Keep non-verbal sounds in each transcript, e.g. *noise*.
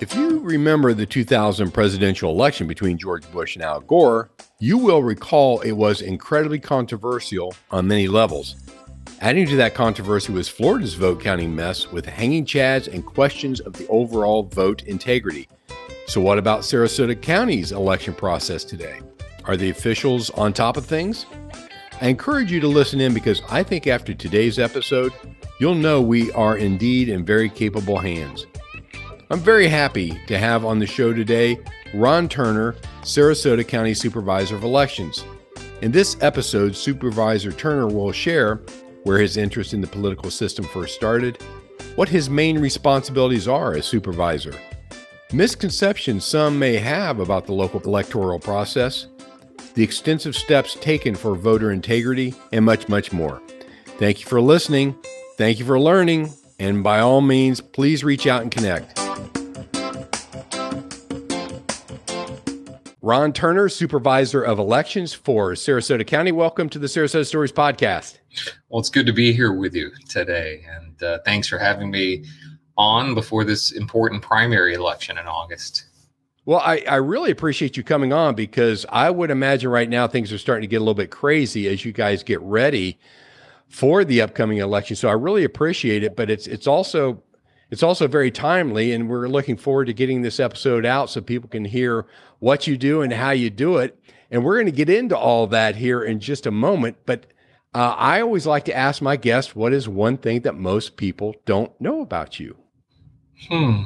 If you remember the 2000 presidential election between George Bush and Al Gore, you will recall it was incredibly controversial on many levels. Adding to that controversy was Florida's vote counting mess with hanging chads and questions of the overall vote integrity. So, what about Sarasota County's election process today? Are the officials on top of things? I encourage you to listen in because I think after today's episode, you'll know we are indeed in very capable hands. I'm very happy to have on the show today Ron Turner, Sarasota County Supervisor of Elections. In this episode, Supervisor Turner will share where his interest in the political system first started, what his main responsibilities are as supervisor, misconceptions some may have about the local electoral process, the extensive steps taken for voter integrity, and much, much more. Thank you for listening. Thank you for learning. And by all means, please reach out and connect. Ron Turner, Supervisor of Elections for Sarasota County. Welcome to the Sarasota Stories Podcast. Well, it's good to be here with you today. And uh, thanks for having me on before this important primary election in August. Well, I, I really appreciate you coming on because I would imagine right now things are starting to get a little bit crazy as you guys get ready for the upcoming election. So I really appreciate it, but it's it's also it's also very timely, and we're looking forward to getting this episode out so people can hear what you do and how you do it. And we're going to get into all that here in just a moment. But uh, I always like to ask my guests, what is one thing that most people don't know about you? Hmm.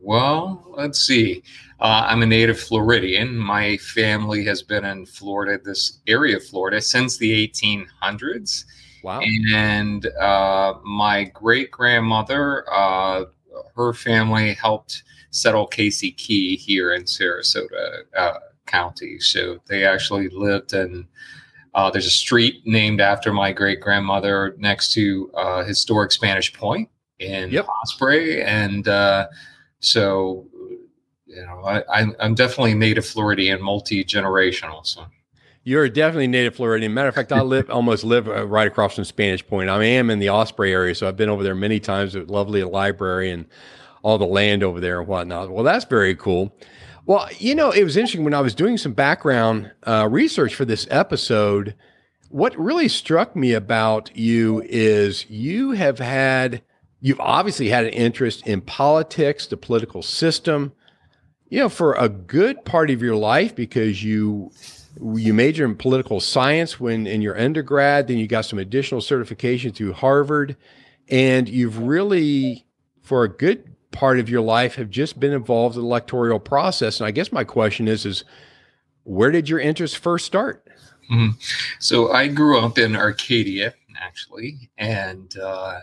Well, let's see. Uh, I'm a native Floridian. My family has been in Florida, this area of Florida, since the 1800s. Wow. And uh, my great grandmother, uh, her family helped settle Casey Key here in Sarasota uh, County. So they actually lived in. Uh, there's a street named after my great grandmother next to uh, historic Spanish Point in yep. Osprey, and uh, so you know I, I'm definitely native Floridian, multi generational. So. You're definitely native Floridian. Matter of fact, I *laughs* live almost live uh, right across from Spanish Point. I am in the Osprey area, so I've been over there many times. It's lovely library and all the land over there and whatnot. Well, that's very cool. Well, you know, it was interesting when I was doing some background uh, research for this episode. What really struck me about you is you have had, you've obviously had an interest in politics, the political system, you know, for a good part of your life because you you major in political science when in your undergrad, then you got some additional certification through Harvard, and you've really, for a good part of your life have just been involved in the electoral process. And I guess my question is, is where did your interest first start? Mm-hmm. So I grew up in Arcadia, actually, and uh,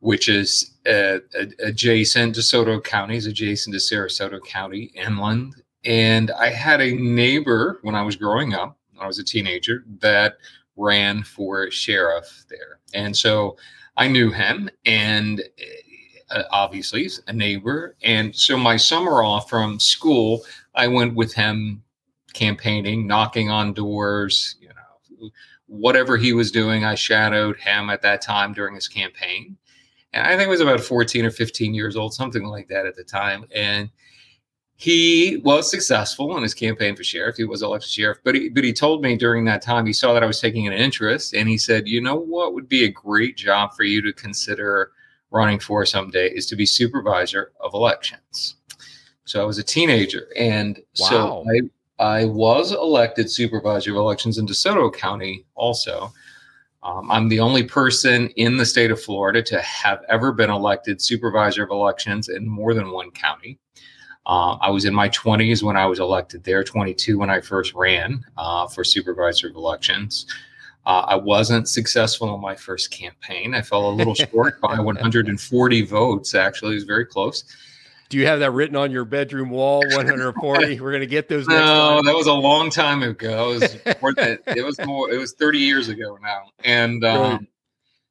which is uh, adjacent to DeSoto County, is adjacent to Sarasota County, inland. And I had a neighbor when I was growing up, when I was a teenager, that ran for sheriff there. And so I knew him, and Uh, obviously a neighbor. And so my summer off from school, I went with him campaigning, knocking on doors, you know, whatever he was doing, I shadowed him at that time during his campaign. And I think I was about 14 or 15 years old, something like that at the time. And he was successful in his campaign for sheriff. He was elected sheriff, but he, but he told me during that time he saw that I was taking an interest, and he said, "You know what would be a great job for you to consider running for someday is to be supervisor of elections." So I was a teenager, and wow. so I I was elected supervisor of elections in DeSoto County also. Um, I'm the only person in the state of Florida to have ever been elected supervisor of elections in more than one county. Uh, I was in my 20s when I was elected there, 22 when I first ran uh, for supervisor of elections. Uh, I wasn't successful in my first campaign. I fell a little short *laughs* by 140 votes, actually. It was very close. Do you have that written on your bedroom wall? *laughs* 140. We're going to get those. no, that was a long time ago. It was more than, *laughs* it was more. It was 30 years ago now, and um,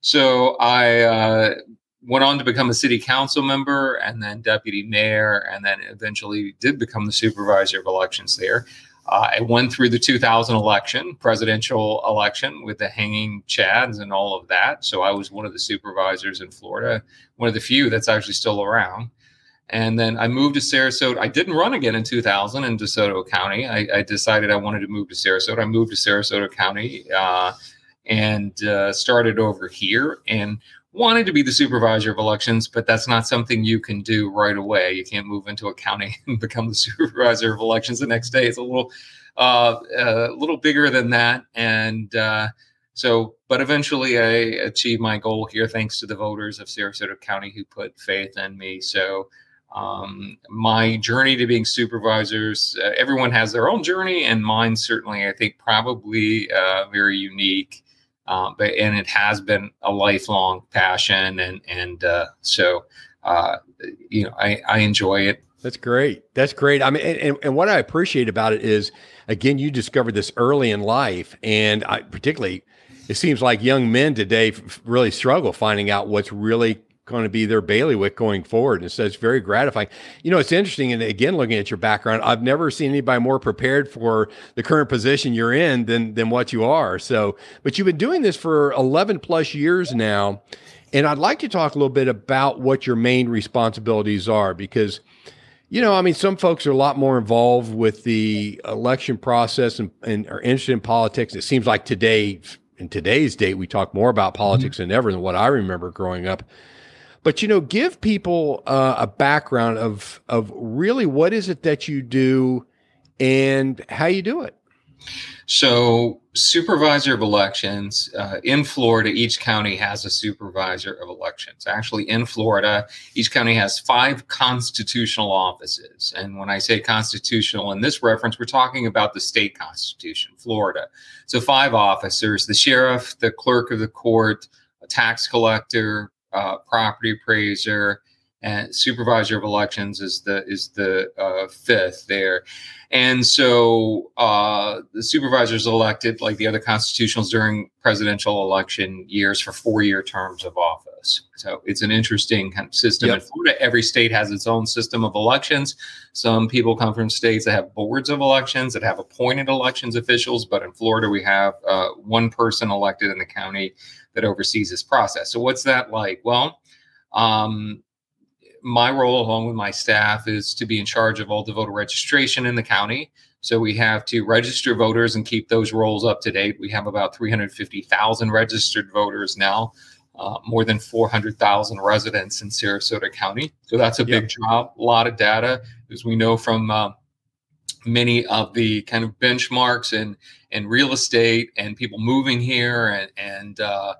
so I uh, went on to become a city council member and then deputy mayor, and then eventually did become the supervisor of elections there. Uh, I went through the 2000 election, presidential election, with the hanging chads and all of that. So I was one of the supervisors in Florida, one of the few that's actually still around. And then I moved to Sarasota. I didn't run again in 2000 in DeSoto County. I, I decided I wanted to move to Sarasota. I moved to Sarasota County uh, and uh, started over here. And wanted to be the supervisor of elections, but that's not something you can do right away. You can't move into a county *laughs* and become the supervisor of elections the next day. It's a little, uh, a little bigger than that, and uh, so. But eventually, I achieved my goal here thanks to the voters of Sarasota County who put faith in me. So. Um, my journey to being supervisors, uh, everyone has their own journey, and mine certainly, I think, probably uh, very unique um, but and it has been a lifelong passion, and and uh, so uh, you know I, I enjoy it. That's great. That's great. I mean, and, and what I appreciate about it is, again, you discovered this early in life, and I particularly, it seems like young men today really struggle finding out what's really going to be their bailiwick going forward. And so it's very gratifying. You know, it's interesting. And again, looking at your background, I've never seen anybody more prepared for the current position you're in than, than what you are. So, but you've been doing this for 11 plus years now. And I'd like to talk a little bit about what your main responsibilities are because, you know, I mean, some folks are a lot more involved with the election process and, and are interested in politics. It seems like today, in today's date, we talk more about politics mm-hmm. than ever than what I remember growing up. But you know, give people uh, a background of of really what is it that you do and how you do it. So, supervisor of elections uh, in Florida, each county has a supervisor of elections. Actually, in Florida, each county has five constitutional offices. And when I say constitutional in this reference, we're talking about the state constitution, Florida. So, five officers the sheriff, the clerk of the court, a tax collector, uh, property appraiser, and supervisor of elections is the is the uh, fifth there, and so uh, the supervisor is elected like the other constitutionals during presidential election years for four year terms of office. So it's an interesting kind of system. Yep. In Florida, every state has its own system of elections. Some people come from states that have boards of elections that have appointed elections officials, but in Florida we have uh, one person elected in the county that oversees this process. So what's that like? Well. Um, my role, along with my staff, is to be in charge of all the voter registration in the county. So we have to register voters and keep those rolls up to date. We have about 350,000 registered voters now, uh, more than 400,000 residents in Sarasota County. So that's a big job, a lot of data, as we know from uh, many of the kind of benchmarks and and real estate and people moving here and and uh,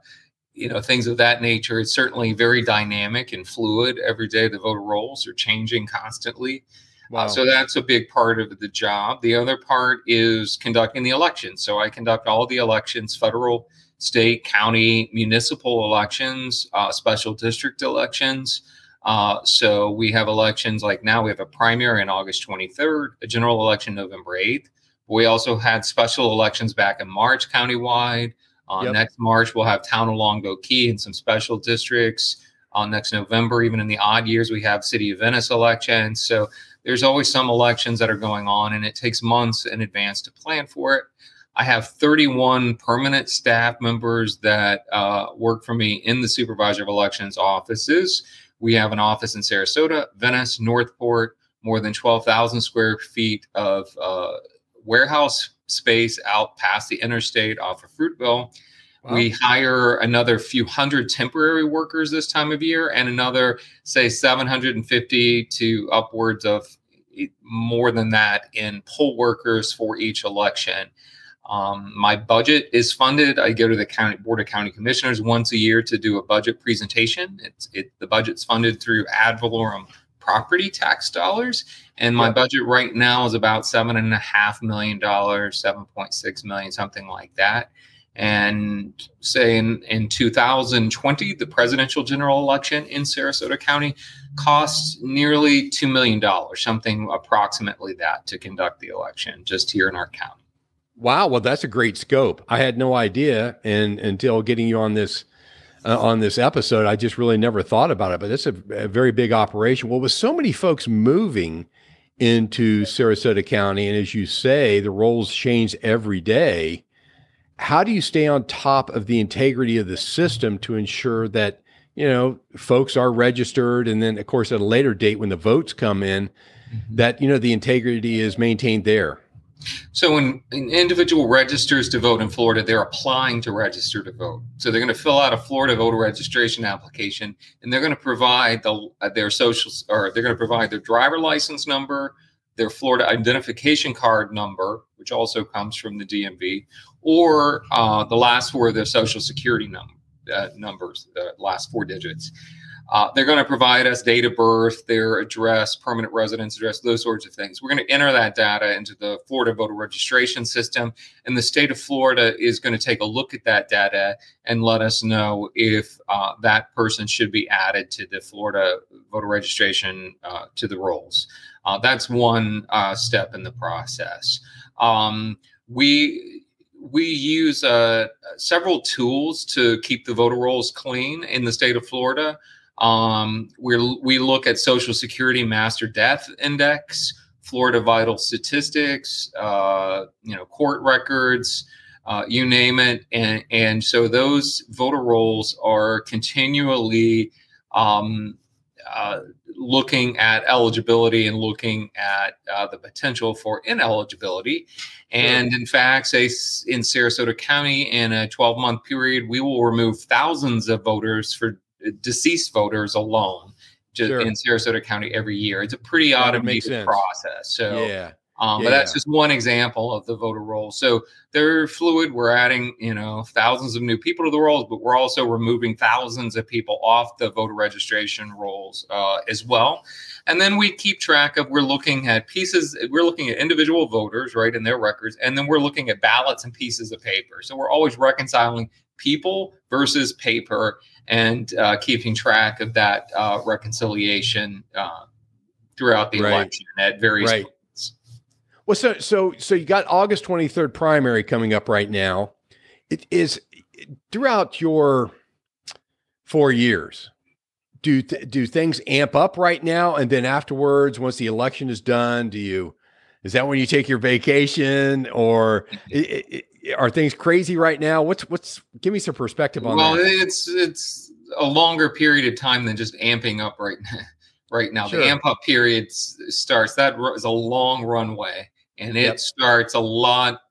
you know things of that nature. It's certainly very dynamic and fluid. Every day the voter rolls are changing constantly. Uh, wow. Uh, so that's a big part of the job. The other part is conducting the elections so i conduct all the elections federal state county municipal elections uh, special district elections. Uh, so we have elections like now we have a primary on august 23rd a general election november 8th we also had special elections back in march countywide uh, yep. Next March, we'll have Town of Longboat Key and some special districts. On uh, next November, even in the odd years, we have City of Venice elections. So there's always some elections that are going on, and it takes months in advance to plan for it. I have 31 permanent staff members that uh, work for me in the supervisor of elections offices. We have an office in Sarasota, Venice, Northport, more than 12,000 square feet of uh, warehouse space out past the interstate off of Fruitville. Wow. We hire another few hundred temporary workers this time of year and another, say, 750 to upwards of more than that in poll workers for each election. Um, my budget is funded. I go to the county board of county commissioners once a year to do a budget presentation. It's it the budget's funded through ad valorem property tax dollars, and my budget right now is about seven and a half million dollars, seven point six million, something like that. And say in, in 2020, the presidential general election in Sarasota County cost nearly $2 million, something approximately that to conduct the election just here in our county. Wow, well, that's a great scope. I had no idea, and until getting you on this uh, on this episode, I just really never thought about it. But it's a, a, very big operation. Well, with so many folks moving into Sarasota County, and as you say, the rolls change every day. How do you stay on top of the integrity of the system to ensure that you know folks are registered, and then, of course, at a later date when the votes come in, mm-hmm. that you know the integrity is maintained there? So when an individual registers to vote in Florida, they're applying to register to vote. So they're going to fill out a Florida voter registration application, and they're going to provide the, uh, their social or they're going to provide their driver license number, their Florida identification card number, which also comes from the DMV, or uh, the last four of their social security number, uh, numbers, the last four digits. Uh, they're going to provide us date of birth, their address, permanent residence address, those sorts of things. We're going to enter that data into the Florida voter registration system, and the state of Florida is going to take a look at that data and let us know if uh, that person should be added to the Florida voter registration uh, to the rolls. Uh, that's one uh, step in the process. Um, we we use uh, several tools to keep the voter rolls clean in the state of Florida. Um, we we look at Social Security Master Death Index, Florida Vital Statistics, uh, you know, court records, uh, you name it, and and so those voter rolls are continually um, uh, looking at eligibility and looking at uh, the potential for ineligibility. And in fact, say in Sarasota County, in a 12 month period, we will remove thousands of voters for deceased voters alone sure. in Sarasota County every year. It's a pretty automated process. So yeah. Um, yeah. But that's just one example of the voter roll. So they're fluid. We're adding, you know, thousands of new people to the rolls, but we're also removing thousands of people off the voter registration rolls uh, as well. And then we keep track of, we're looking at pieces, we're looking at individual voters, right, in their records, and then we're looking at ballots and pieces of paper. So we're always reconciling people versus paper and uh, keeping track of that uh, reconciliation uh, throughout the right. election at various right. points. Well, so so so you got August twenty third primary coming up right now. It is throughout your four years. Do th- do things amp up right now, and then afterwards, once the election is done, do you? Is that when you take your vacation, or *laughs* it, it, are things crazy right now? What's what's give me some perspective on well, that. Well, it's it's a longer period of time than just amping up right now. *laughs* Right now, sure. the amp up period starts. That is a long runway, and it yep. starts a lot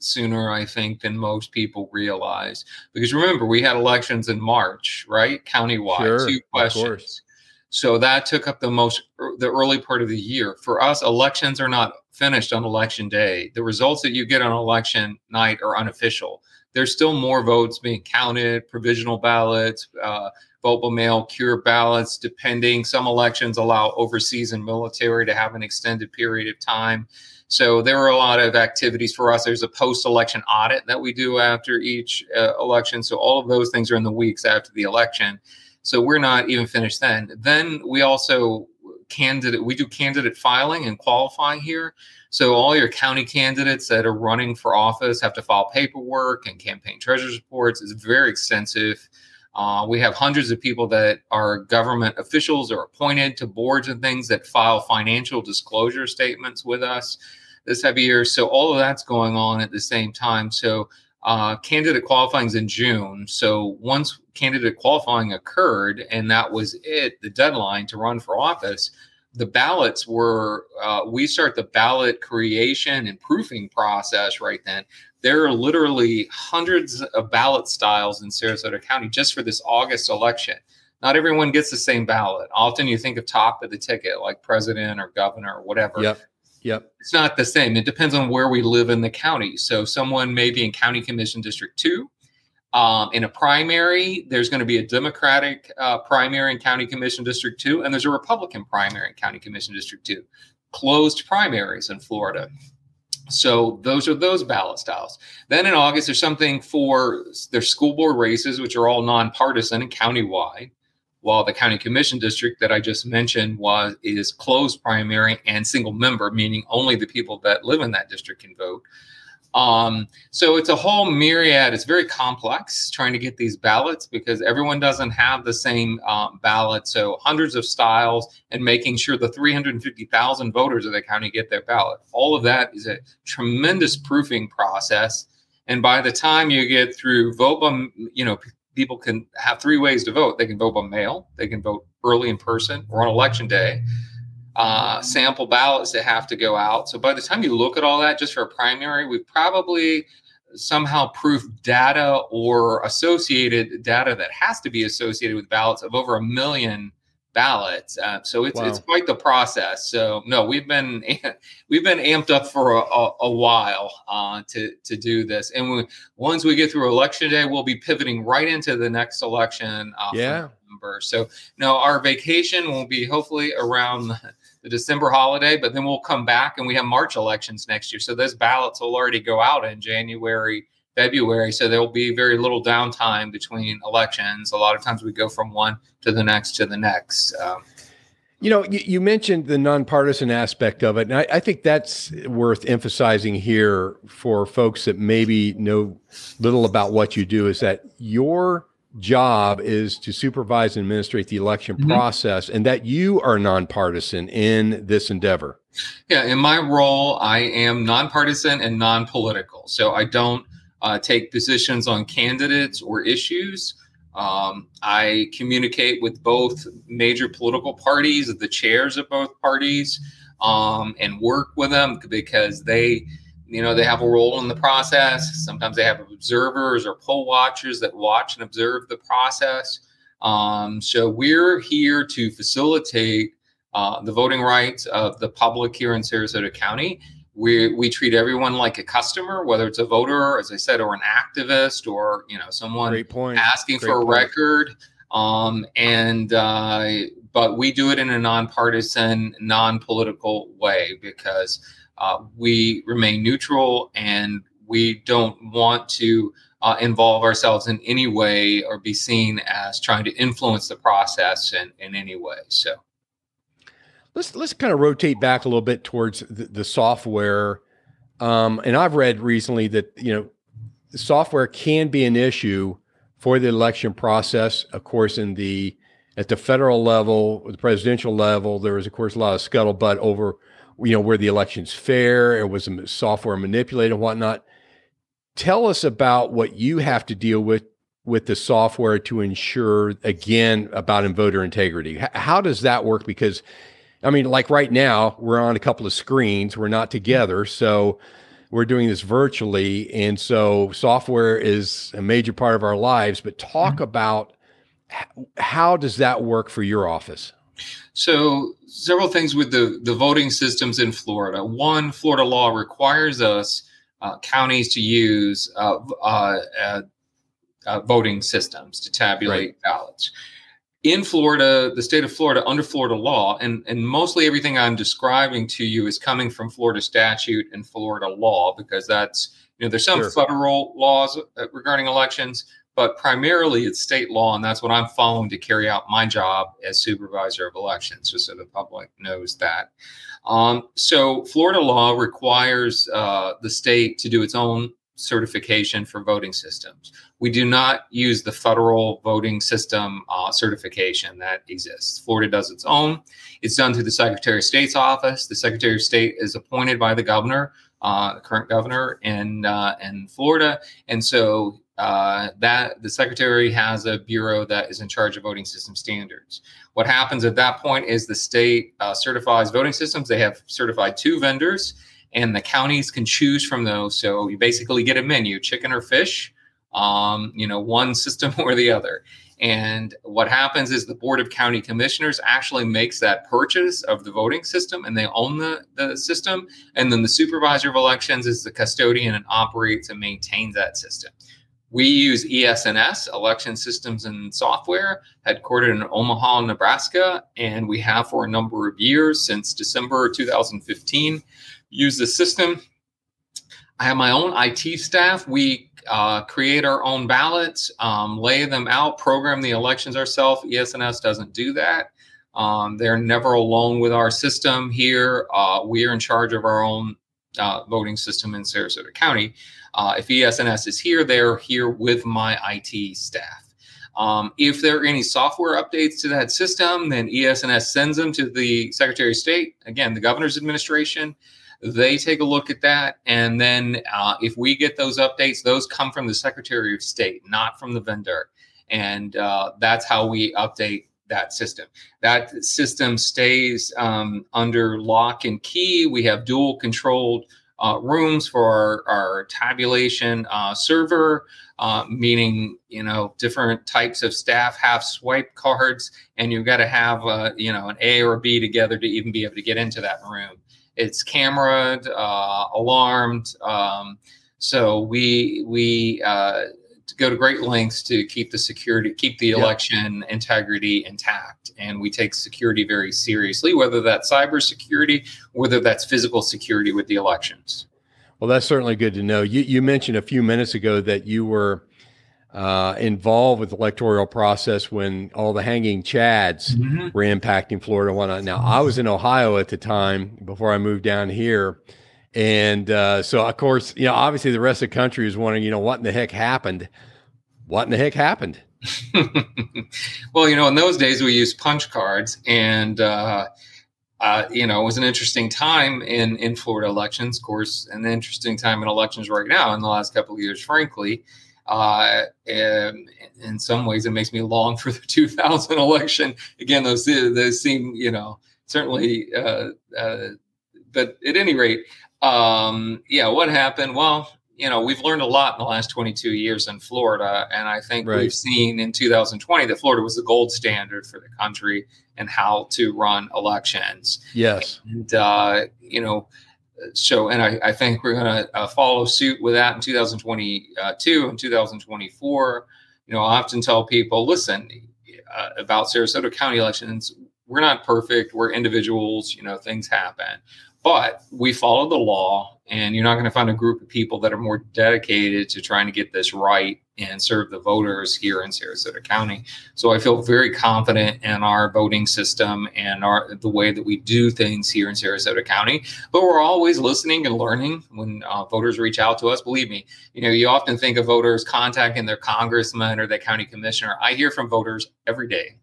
sooner, I think, than most people realize. Because remember, we had elections in March, right? Countywide, sure, two questions. So that took up the most the early part of the year. For us, elections are not finished on election day. The results that you get on election night are unofficial. There's still more votes being counted, provisional ballots, uh, vote by mail, cure ballots, depending. Some elections allow overseas and military to have an extended period of time. So there are a lot of activities for us. There's a post-election audit that we do after each uh, election. So all of those things are in the weeks after the election. So we're not even finished then. Then we also candidate we do candidate filing and qualifying here so all your county candidates that are running for office have to file paperwork and campaign treasurer's reports it's very extensive Uh, we have hundreds of people that are government officials or appointed to boards and things that file financial disclosure statements with us this heavy year. So all of that's going on at the same time. So uh, candidate qualifying is in June. So once candidate qualifying occurred, and that was it, the deadline to run for office, the ballots were, uh, we start the ballot creation and proofing process right then. There are literally hundreds of ballot styles in Sarasota County just for this August election. Not everyone gets the same ballot. Often you think of top of the ticket, like president or governor or whatever. Yep. Yep. It's not the same. It depends on where we live in the county. So someone may be in County Commission District 2. Um, in a primary, there's going to be a Democratic uh, primary in County Commission District 2, and there's a Republican primary in County Commission District 2. Closed primaries in Florida. So those are those ballot styles. Then in August, there's something for their school board races, which are all nonpartisan and countywide while the county commission district that I just mentioned was is closed primary and single member, meaning only the people that live in that district can vote. Um, so it's a whole myriad. It's very complex trying to get these ballots because everyone doesn't have the same um, ballot. So hundreds of styles and making sure the 350,000 voters of the county get their ballot. All of that is a tremendous proofing process. And by the time you get through vote, you know, people can have three ways to vote. They can vote by mail, they can vote early in person, or on election day. Uh, sample ballots that have to go out. So by the time you look at all that, just for a primary, we've probably somehow proof data or associated data that has to be associated with ballots of over a million ballots. Uh, so it's wow. it's quite the process. So no, we've been *laughs* we've been amped up for a, a, a while uh, to to do this, and we, once we get through election day, we'll be pivoting right into the next election. Uh, yeah. So no, our vacation will be hopefully around *laughs* the December holiday, but then we'll come back and we have March elections next year. So those ballots will already go out in January February. So there will be very little downtime between elections. A lot of times we go from one to the next to the next. Um, you know, you, you, mentioned the nonpartisan aspect of it, and I, I, think that's worth emphasizing here for folks that maybe know little about what you do. Is that your job is to supervise and administrate the election mm-hmm. process, and that you are nonpartisan in this endeavor? Yeah, in my role, I am nonpartisan and non-political, so I don't uh, take positions on candidates or issues. Um, I communicate with both major political parties, the chairs of both parties, um, and work with them because they, you know, they have a role in the process. Sometimes they have observers or poll watchers that watch and observe the process. Um, so we're here to facilitate uh, the voting rights of the public here in Sarasota County we we treat everyone like a customer, whether it's a voter, as I said, or an activist, or you know someone asking Great for a point. record. Um, and uh, but we do it in a nonpartisan, non-political way because uh, we remain neutral and we don't want to uh, involve ourselves in any way or be seen as trying to influence the process in, in any way. So let's let's kind of rotate back a little bit towards the, the software. Um, and I've read recently that you know software can be an issue for the election process. Of course, in the at the federal level, the presidential level, there was of course a lot of scuttlebutt over you know where the election's fair, it was software manipulated and whatnot. Tell us about what you have to deal with with the software to ensure again about voter integrity. How does that work? Because I mean, like right now, we're on a couple of screens, we're not together. So we're doing this virtually. And so software is a major part of our lives. But talk mm-hmm. about how does that work for your office? So, several things with the, the voting systems in Florida. One, Florida law requires us, uh, counties, to use uh, uh, uh voting systems to tabulate right. ballots in Florida, the state of Florida, under Florida law, and, and mostly everything I'm describing to you is coming from Florida statute and Florida law because that's, you know, there's some sure. federal laws uh, regarding elections, but primarily it's state law. And that's what I'm following to carry out my job as supervisor of elections, just so the public knows that. Um, so Florida law requires uh, the state to do its own certification for voting systems. We do not use the federal voting system uh, certification that exists. Florida does its own. It's done through the Secretary of State's office. The Secretary of State is appointed by the governor, uh, current governor in uh, in Florida, and so uh, that the secretary has a bureau that is in charge of voting system standards. What happens at that point is the state uh, certifies voting systems. They have certified two vendors, and the counties can choose from those. So you basically get a menu: chicken or fish. Um, you know, one system *laughs* or the other. And what happens is the Board of County Commissioners actually makes that purchase of the voting system and they own the, the system. And then the supervisor of elections is the custodian and operates and maintains that system. We use ES&S, Election Systems and Software, headquartered in Omaha, Nebraska, and we have for a number of years since December 2015 used the system. I have my own IT staff. We uh, create our own ballots, um, lay them out, program the elections ourselves. ES&S doesn't do that. Um, they're never alone with our system here. Uh, we are in charge of our own uh, voting system in Sarasota County. Uh, if ES&S is here, they're here with my IT staff. Um, if there are any software updates to that system, then ES&S sends them to the Secretary of State, again, the governor's administration. They take a look at that. And then uh, if we get those updates, those come from the Secretary of State, not from the vendor. And uh, that's how we update that system. That system stays um, under lock and key. We have dual controlled uh, rooms for our, our tabulation uh, server, uh, meaning you know different types of staff have swipe cards, and you've got to have uh, you know an A or a B together to even be able to get into that room. It's cameraed, uh, alarmed. Um, so we we uh, go to great lengths to keep the security, keep the election yep. integrity intact. And we take security very seriously, whether that's cybersecurity, whether that's physical security with the elections. Well, that's certainly good to know. You, you mentioned a few minutes ago that you were uh, involved with the electoral process when all the hanging chads mm-hmm. were impacting Florida and whatnot. Now, I was in Ohio at the time before I moved down here. And uh, so, of course, you know, obviously the rest of the country was wondering, you know, what in the heck happened? What in the heck happened? *laughs* well, you know, in those days we used punch cards, and uh, uh, you know, it was an interesting time in in Florida elections. Of course, an interesting time in elections right now in the last couple of years, frankly. Uh, in some ways, it makes me long for the *laughs* 2000 election. Again, those those seem, you know, certainly. Uh, uh, but at any rate, um, yeah, what happened? Well, you know, we've learned a lot in the last 22 years in Florida. And I think right. we've seen in 2020 that Florida was the gold standard for the country and how to run elections. Yes. And, uh, you know, so, and I, I think we're going to uh, follow suit with that in 2022 and 2024. You know, I often tell people, listen, uh, about Sarasota County elections, we're not perfect. We're individuals. You know, things happen but we follow the law and you're not going to find a group of people that are more dedicated to trying to get this right and serve the voters here in Sarasota County. So I feel very confident in our voting system and our the way that we do things here in Sarasota County. But we're always listening and learning when uh, voters reach out to us. Believe me, you know you often think of voters contacting their congressman or their county commissioner. I hear from voters every day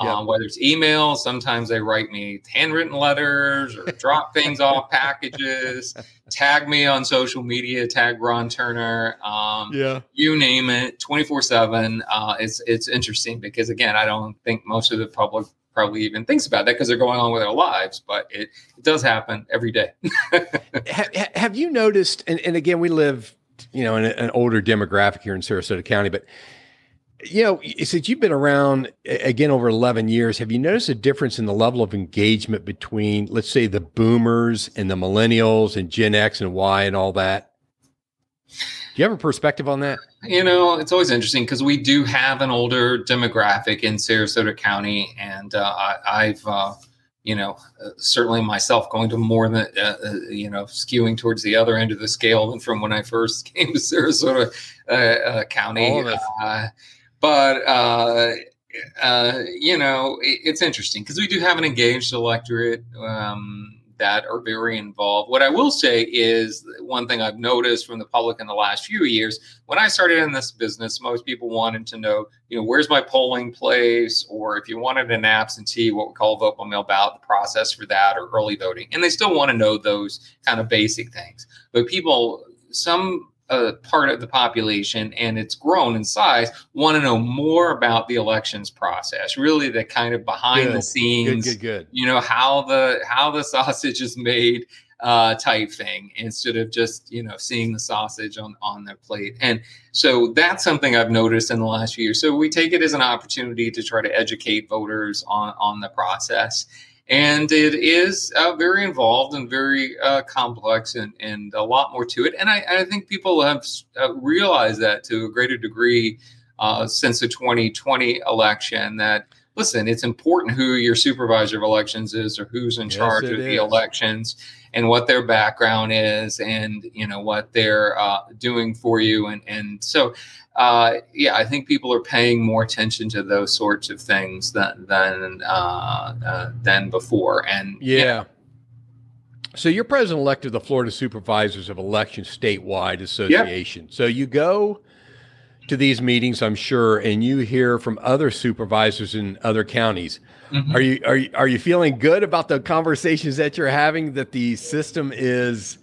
yeah. um, whether it's email. Sometimes they write me handwritten letters or *laughs* drop things off packages, tag me on social media, tag Ron Turner. Um, yeah, you name it, twenty four seven. Uh, it's it's interesting because again, I don't think most of the public probably even thinks about that because they're going on with their lives, but it, it does happen every day. *laughs* have, have you noticed? And, and again, we live, you know, in an older demographic here in Sarasota County, but you know, since you've been around again over 11 years, have you noticed a difference in the level of engagement between, let's say, the boomers and the millennials and Gen X and Y and all that? Do you have a perspective on that? You know, it's always interesting because we do have an older demographic in Sarasota County, and uh, I, have uh, you know, uh, certainly myself going to more than, uh, uh, you know, skewing towards the other end of the scale than from when I first *laughs* came to Sarasota uh, County but uh, uh, you know, it, it's interesting because we do have an engaged electorate. Um, that are very involved. What I will say is one thing I've noticed from the public in the last few years. When I started in this business, most people wanted to know, you know, where's my polling place, or if you wanted an absentee, what we call vote by mail ballot, the process for that, or early voting, and they still want to know those kind of basic things. But people, some a part of the population and it's grown in size want to know more about the elections process really the kind of behind Good. the scenes Good, good, good. you know how the how the *laughs* sausage is made uh, type thing instead of just you know seeing the sausage on on their plate and so that's something i've noticed in the last few years so we take it as an opportunity to try to educate voters on on the process and it is uh, very involved and very uh, complex and, and a lot more to it. And I, I think people have uh, realized that to a greater degree uh, since the 2020 election that listen, it's important who your supervisor of elections is or who's in Yes, charge of the elections and what their background is and you know what they're uh, doing for you and and so uh, yeah i think people are paying more attention to those sorts of things than than uh, uh, than before and Yeah. So you're president elect of the Florida Supervisors of Elections Statewide Association. So you go to these meetings, I'm sure, and you hear from other supervisors in other counties. Mhm. Are you are you, are you feeling good about the conversations that you're having that the system is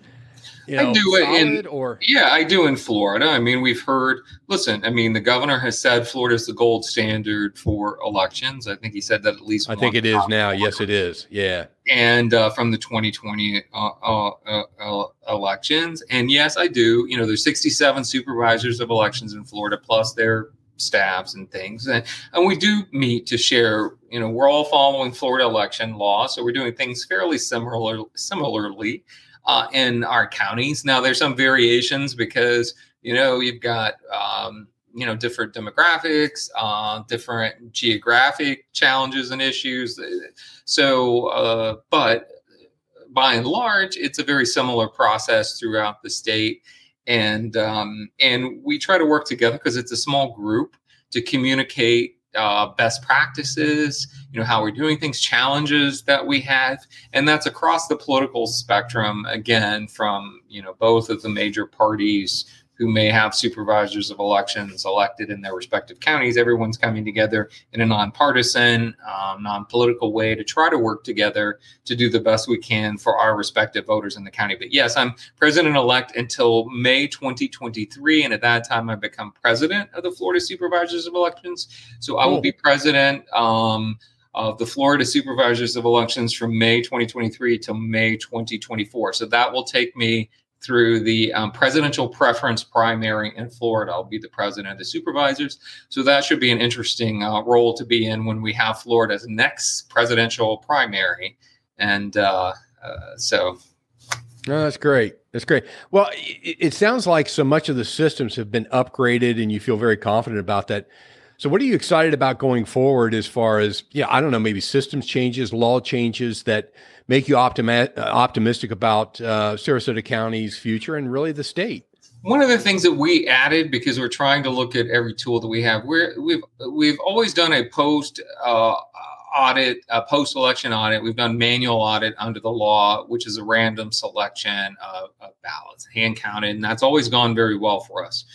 you I know do it in- or Yeah, I do in Florida. I mean, we've heard, listen, I mean, the governor has said Florida is the gold standard for elections. I think he said that at least once. I think it is now. Yes, it is. Yeah. And uh, from the 2020 uh, uh, uh, uh, elections. And yes, I do. You know, there's 67 supervisors of elections in Florida, plus their staffs and things. And, and we do meet to share, you know, we're all following Florida election law. So we're doing things fairly similar, similarly uh, in our counties. Now, there's some variations because you know you've got um, you know different demographics, uh, different geographic challenges and issues. So, uh, but by and large, it's a very similar process throughout the state, and um, and we try to work together because it's a small group to communicate uh, best practices, you know, how we're doing things, challenges that we have, and that's across the political spectrum. Again, from you know both of the major parties who may have supervisors of elections elected in their respective counties. Everyone's coming together in a nonpartisan, um, non-political way to try to work together to do the best we can for our respective voters in the county. But yes, I'm president-elect until May 2023, and at that time, I become president of the Florida Supervisors of Elections. So I will be president. Um, of the Florida Supervisors of Elections from May 2023 to May 2024. So that will take me through the um, presidential preference primary in Florida. I'll be the president of the supervisors. So that should be an interesting uh, role to be in when we have Florida's next presidential primary. And uh, uh, so, No, that's great. That's great. Well, it, it sounds like so much of the systems have been upgraded, and you feel very confident about that. So, what are you excited about going forward as far as, yeah, I don't know, maybe systems changes, law changes that make you optimi- uh, optimistic about uh, Sarasota County's future and really the state? one of the things that we added because we're trying to look at every tool that we have, we're, we've we've always done a post uh, audit, a post election audit. We've done manual audit under the law, which is a random selection of, of ballots, hand counted, and that's always gone very well for us.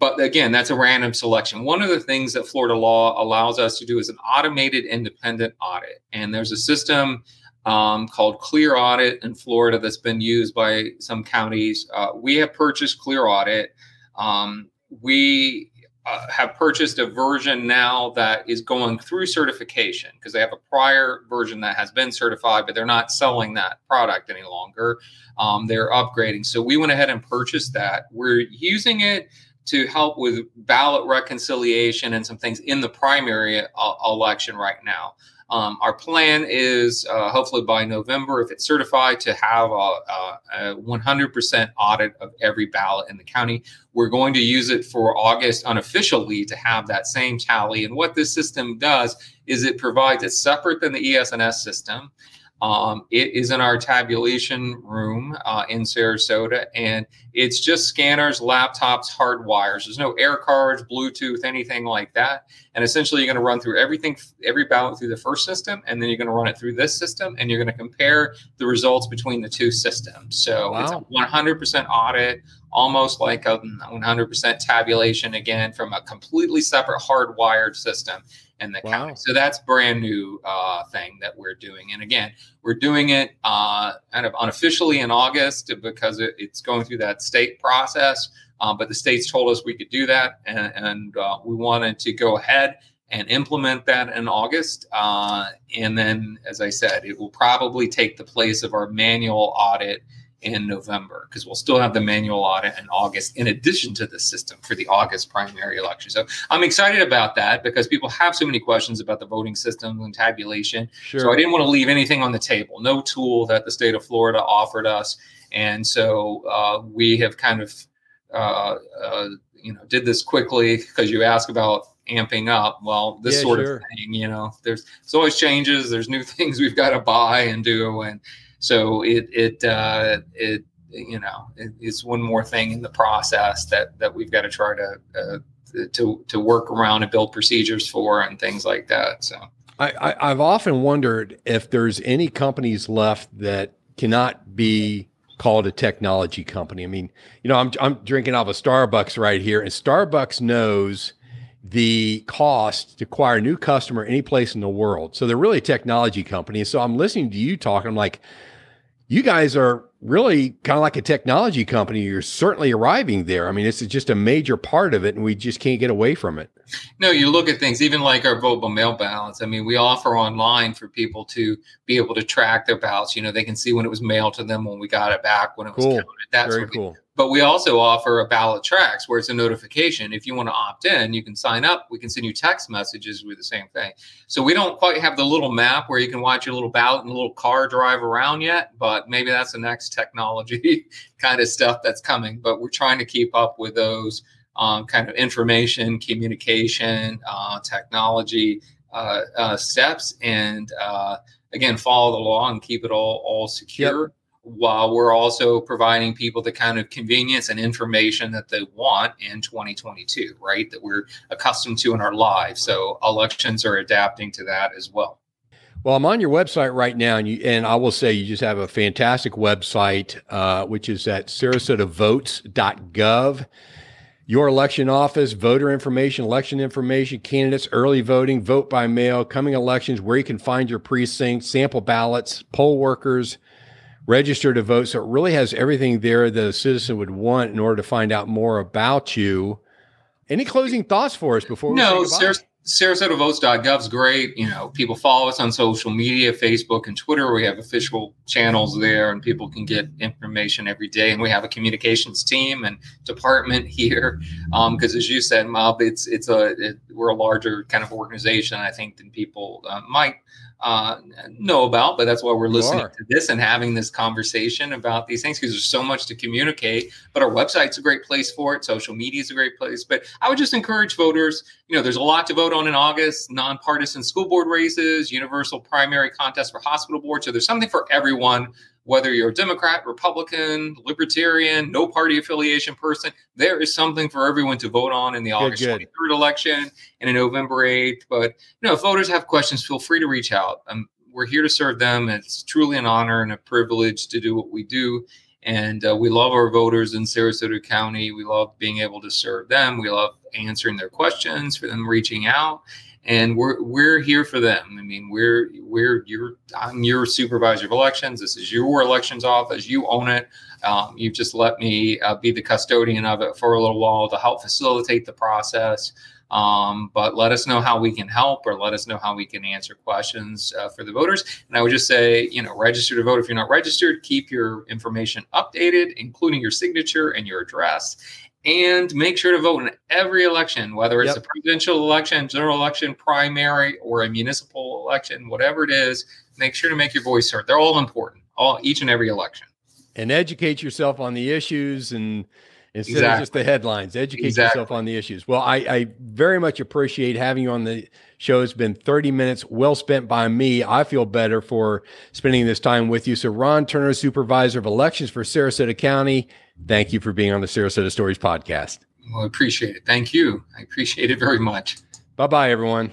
But again, that's a random selection. One of the things that Florida law allows us to do is an automated independent audit, and there's a system um, called Clear Audit in Florida that's been used by some counties. Uh, we have purchased Clear Audit. Um, we uh, have purchased a version now that is going through certification because they have a prior version that has been certified, but they're not selling that product any longer. Um, they're upgrading. So we went ahead and purchased that. We're using it to help with ballot reconciliation and some things in the primary uh, election right now. Um, our plan is uh, hopefully by November, if it's certified, to have a, a, a 100% audit of every ballot in the county. We're going to use it for August unofficially to have that same tally. And what this system does is it provides it's separate than the ES&S system. Um, it is in our tabulation room uh, in Sarasota, and it's just scanners, laptops, hard wires. There's no air cards, Bluetooth, anything like that. And essentially, you're going to run through everything, every ballot through the first system, and then you're going to run it through this system, and you're going to compare the results between the two systems. So wow. it's a 100% audit, almost like a 100% tabulation again from a completely separate hardwired system in the wow. county. So that's brand new uh, thing that we're doing. And again, we're doing it uh, kind of unofficially in August because it, it's going through that state process. Um, but the states told us we could do that, and, and uh, we wanted to go ahead and implement that in August. Uh, and then, as I said, it will probably take the place of our manual audit in November because we'll still have the manual audit in August in addition to the system for the August primary election. So I'm excited about that because people have so many questions about the voting system and tabulation. Sure. So I didn't want to leave anything on the table, no tool that the state of Florida offered us. And so uh, we have kind of, uh, uh, you know, did this quickly because you ask about amping up. Well, this yeah, sort sure. of thing, you know, there's, there's always changes. There's new *laughs* things we've got to buy and do. And, so it it uh, it you know it, it's one more thing in the process that that we've got to try to uh, to to work around and build procedures for and things like that. So I, I have often wondered if there's any companies left that cannot be called a technology company. I mean, you know, I'm I'm drinking off a Starbucks right here, and Starbucks knows the cost to acquire a new customer any place in the world. So they're really a technology company. And so I'm listening to you talk. I'm like, you guys are really kind of like a technology company. You're certainly arriving there. I mean, it's just a major part of it, and we just can't get away from it. No, you look at things, even like our vote by mail ballots. I mean, we offer online for people to be able to track their ballots. You know, they can see when it was mailed to them, when we got it back, when it was cool. counted. That's very cool. But we also offer a BallotTrax where it's a notification. If you want to opt in, you can sign up. We can send you text messages with the same thing. So we don't quite have the little map where you can watch your little ballot and a little car drive around yet, but maybe that's the next technology *laughs* kind of stuff that's coming. But we're trying to keep up with those um, kind of information, communication, uh, technology uh, uh, steps, and uh, again follow the law and keep it all all secure. Yep while we're also providing people the kind of convenience and information that they want in 2022, right? That we're accustomed to in our lives. So elections are adapting to that as well. Well, I'm on your website right now, and you and I will say you just have a fantastic website, uh, which is at SarasotaVotes.gov. Your election office, voter information, election information, candidates, early voting, vote by mail, coming elections, where you can find your precinct, sample ballots, poll workers, register to vote. So it really has everything there that a citizen would want in order to find out more about you. Any closing thoughts for us before we no, Saras- SarasotaVotes.gov is great. You know, people follow us on social media, Facebook and Twitter. We have official channels there, and people can get information every day. And we have a communications team and department *laughs* here, because um, as you said, Mob, it's it's a it, we're a larger kind of organization, I think, than people uh, might uh, know about, but that's why we're listening to this and having this conversation about these things because there's so much to communicate. But our website's a great place for it. Social media is a great place. But I would just encourage voters. You know, there's a lot to vote on in August: nonpartisan school board races, universal primary contest for hospital board. So there's something for everyone whether you're a Democrat, Republican, Libertarian, no party affiliation person, there is something for everyone to vote on in the August good. 23rd election and in November 8th. But you know, if voters have questions, feel free to reach out. Um, we're here to serve them. It's truly an honor and a privilege to do what we do. And uh, we love our voters in Sarasota County. We love being able to serve them. We love answering their questions, for them reaching out and we're we're here for them. I mean, we're we're your I'm your supervisor of elections. This is your elections office. You own it. Um, you've just let me uh, be the custodian of it for a little while to help facilitate the process. Um, but let us know how we can help or let us know how we can answer questions uh, for the voters. And I would just say, you know, register to vote if you're not registered. Keep your information updated, including your signature and your address and make sure to vote in every election, whether it's yep. a presidential election, general election, primary, or a municipal election, whatever it is. Make sure to make your voice heard. They're all important, all each and every election. And educate yourself on the issues and instead exactly. of just the headlines. Educate exactly. yourself on the issues. Well, I, I, very much appreciate having you on the show. It's been 30 minutes well spent by me. I feel better for spending this time with you. So, Ron Turner, Supervisor of Elections for Sarasota County, thank you for being on the Sarasota Stories podcast. Well, I appreciate it. Thank you. I appreciate it very much. Bye bye, everyone.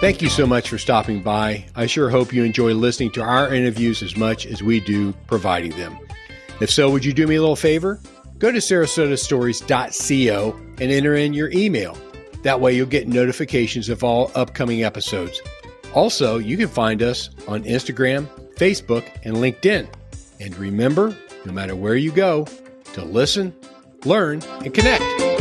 Thank you so much for stopping by. I sure hope you enjoy listening to our interviews as much as we do providing them. If so, would you do me a little favor? Go to sarasotastories.co and enter in your email. That way, you'll get notifications of all upcoming episodes. Also, you can find us on Instagram, Facebook, and LinkedIn. And remember, no matter where you go, to listen, learn, and connect.